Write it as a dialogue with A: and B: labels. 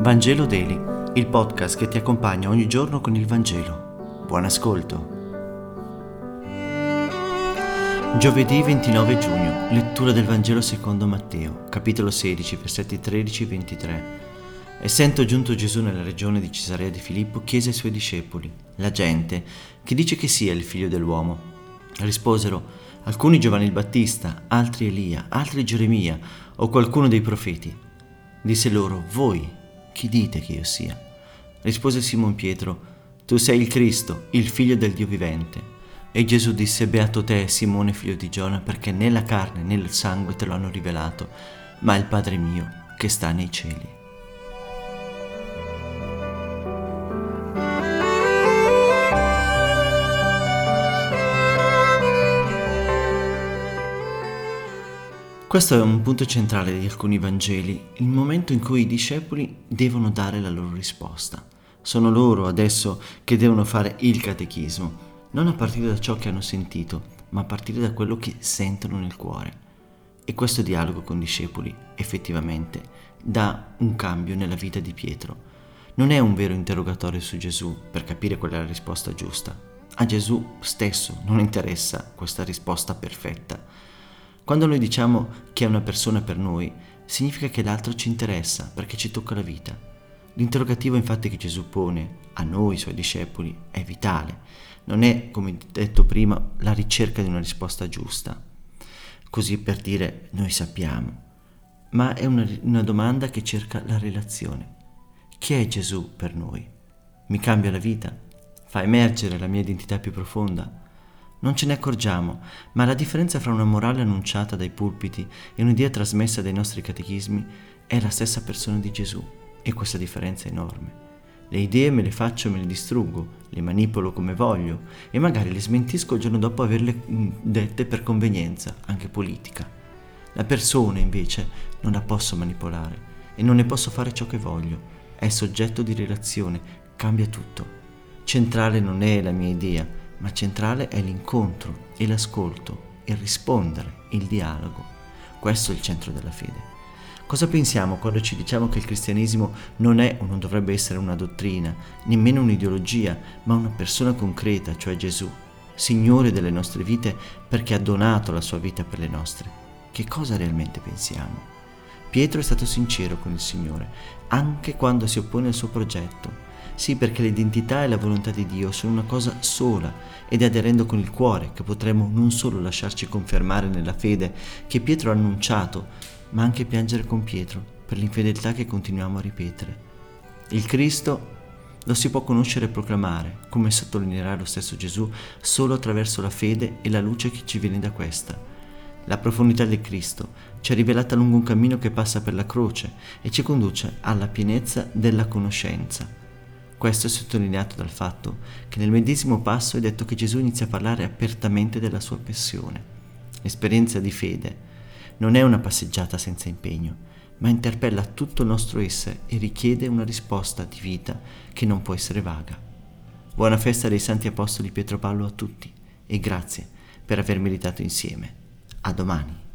A: Vangelo Daily, il podcast che ti accompagna ogni giorno con il Vangelo. Buon ascolto. Giovedì 29 giugno, lettura del Vangelo secondo Matteo, capitolo 16, versetti 13 e 23. Essendo giunto Gesù nella regione di Cesarea di Filippo, chiese ai suoi discepoli, la gente, chi dice che sia il figlio dell'uomo? Risposero, alcuni Giovanni il Battista, altri Elia, altri Geremia o qualcuno dei profeti. Disse loro, voi chi dite che io sia? Rispose Simon Pietro, tu sei il Cristo, il figlio del Dio vivente. E Gesù disse, beato te, Simone figlio di Giona, perché né la carne né il sangue te lo hanno rivelato, ma il Padre mio che sta nei cieli. Questo è un punto centrale di alcuni Vangeli, il momento in cui i discepoli devono dare la loro risposta. Sono loro adesso che devono fare il catechismo, non a partire da ciò che hanno sentito, ma a partire da quello che sentono nel cuore. E questo dialogo con i discepoli effettivamente dà un cambio nella vita di Pietro. Non è un vero interrogatorio su Gesù per capire qual è la risposta giusta. A Gesù stesso non interessa questa risposta perfetta quando noi diciamo che è una persona per noi, significa che l'altro ci interessa perché ci tocca la vita. L'interrogativo infatti che Gesù pone a noi, suoi discepoli, è vitale. Non è, come detto prima, la ricerca di una risposta giusta, così per dire noi sappiamo, ma è una, una domanda che cerca la relazione. Chi è Gesù per noi? Mi cambia la vita? Fa emergere la mia identità più profonda? Non ce ne accorgiamo, ma la differenza fra una morale annunciata dai pulpiti e un'idea trasmessa dai nostri catechismi è la stessa persona di Gesù e questa differenza è enorme. Le idee me le faccio e me le distruggo, le manipolo come voglio e magari le smentisco il giorno dopo averle mm, dette per convenienza, anche politica. La persona invece non la posso manipolare e non ne posso fare ciò che voglio. È soggetto di relazione, cambia tutto. Centrale non è la mia idea, ma centrale è l'incontro e l'ascolto, il rispondere, il dialogo. Questo è il centro della fede. Cosa pensiamo quando ci diciamo che il cristianesimo non è o non dovrebbe essere una dottrina, nemmeno un'ideologia, ma una persona concreta, cioè Gesù, Signore delle nostre vite perché ha donato la sua vita per le nostre? Che cosa realmente pensiamo? Pietro è stato sincero con il Signore, anche quando si oppone al suo progetto, sì, perché l'identità e la volontà di Dio sono una cosa sola ed è aderendo con il cuore che potremo non solo lasciarci confermare nella fede che Pietro ha annunciato, ma anche piangere con Pietro per l'infedeltà che continuiamo a ripetere. Il Cristo lo si può conoscere e proclamare, come sottolineerà lo stesso Gesù, solo attraverso la fede e la luce che ci viene da questa. La profondità del Cristo ci è rivelata lungo un cammino che passa per la croce e ci conduce alla pienezza della conoscenza. Questo è sottolineato dal fatto che nel medesimo passo è detto che Gesù inizia a parlare apertamente della sua passione. L'esperienza di fede non è una passeggiata senza impegno, ma interpella tutto il nostro essere e richiede una risposta di vita che non può essere vaga. Buona festa dei Santi Apostoli Pietro Paolo a tutti e grazie per aver meditato insieme. A domani.